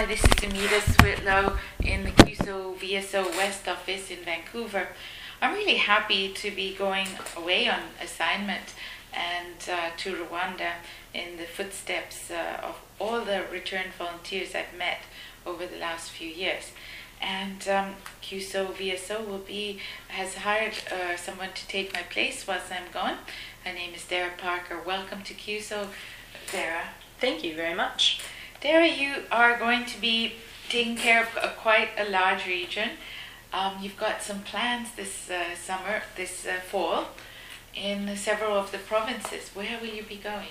Hi, this is Umeeda Switlo in the CUSO VSO West office in Vancouver. I'm really happy to be going away on assignment and uh, to Rwanda in the footsteps uh, of all the returned volunteers I've met over the last few years. And um, CUSO VSO will be has hired uh, someone to take my place whilst I'm gone. Her name is Dara Parker. Welcome to CUSO, Dara. Thank you very much. Dara, you are going to be taking care of a, quite a large region. Um, you've got some plans this uh, summer, this uh, fall, in several of the provinces. Where will you be going?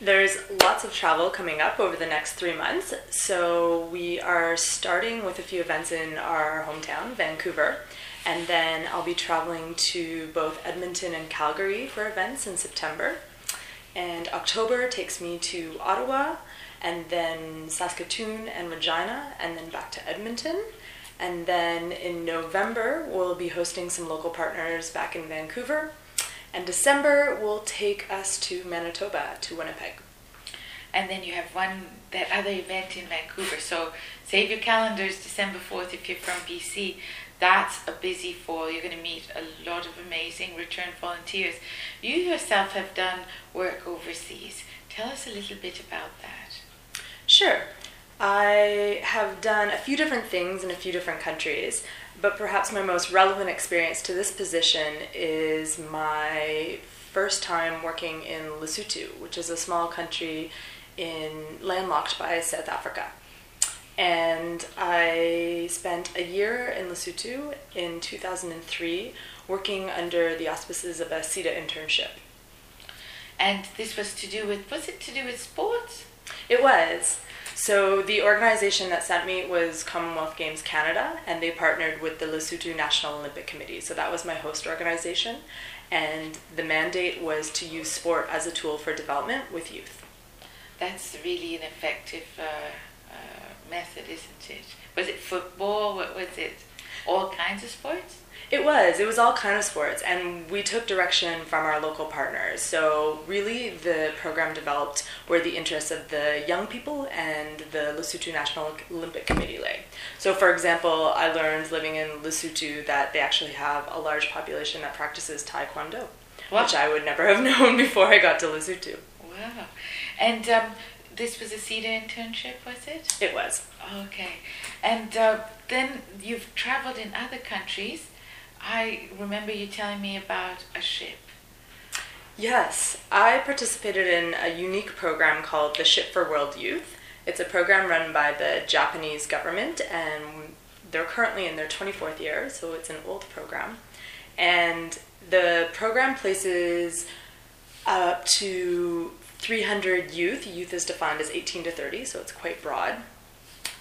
There's lots of travel coming up over the next three months. So we are starting with a few events in our hometown, Vancouver. And then I'll be traveling to both Edmonton and Calgary for events in September. And October takes me to Ottawa, and then Saskatoon and Regina, and then back to Edmonton. And then in November, we'll be hosting some local partners back in Vancouver. And December will take us to Manitoba, to Winnipeg. And then you have one that other event in Vancouver. So save your calendars December 4th if you're from BC. That's a busy fall. You're going to meet a lot of amazing returned volunteers. You yourself have done work overseas. Tell us a little bit about that. Sure. I have done a few different things in a few different countries, but perhaps my most relevant experience to this position is my first time working in Lesotho, which is a small country in landlocked by South Africa. And I spent a year in Lesotho in 2003 working under the auspices of a CIDA internship. And this was to do with, was it to do with sports? It was. So the organization that sent me was Commonwealth Games Canada, and they partnered with the Lesotho National Olympic Committee. So that was my host organization, and the mandate was to use sport as a tool for development with youth. That's really an effective uh, uh, method, isn't it? Was it football? What was it? All kinds of sports? It was. It was all kind of sports, and we took direction from our local partners. So really, the program developed where the interests of the young people and the Lesotho National Olympic Committee lay. So, for example, I learned living in Lesotho that they actually have a large population that practices Taekwondo, wow. which I would never have known before I got to Lesotho. Wow! And um, this was a CIDA internship, was it? It was. Okay, and uh, then you've traveled in other countries. I remember you telling me about a ship. Yes, I participated in a unique program called the Ship for World Youth. It's a program run by the Japanese government, and they're currently in their 24th year, so it's an old program. And the program places up to 300 youth. Youth is defined as 18 to 30, so it's quite broad.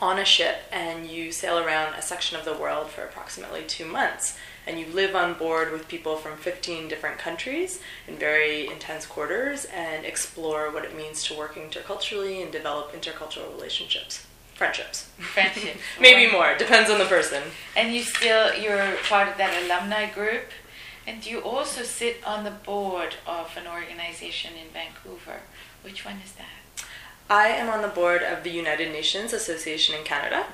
On a ship, and you sail around a section of the world for approximately two months and you live on board with people from 15 different countries in very intense quarters and explore what it means to work interculturally and develop intercultural relationships friendships friendships maybe more depends on the person and you still you're part of that alumni group and you also sit on the board of an organization in vancouver? Which one is that? I am on the board of the united nations association in canada.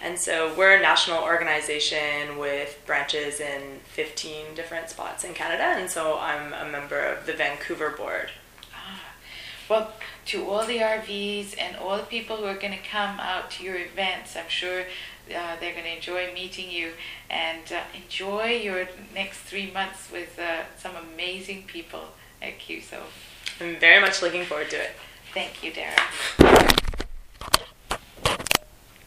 And so we're a national organization with branches in 15 different spots in Canada, and so I'm a member of the Vancouver board. Ah, well, to all the RVs and all the people who are going to come out to your events, I'm sure uh, they're going to enjoy meeting you and uh, enjoy your next three months with uh, some amazing people at CUSO. I'm very much looking forward to it. Thank you, Dara.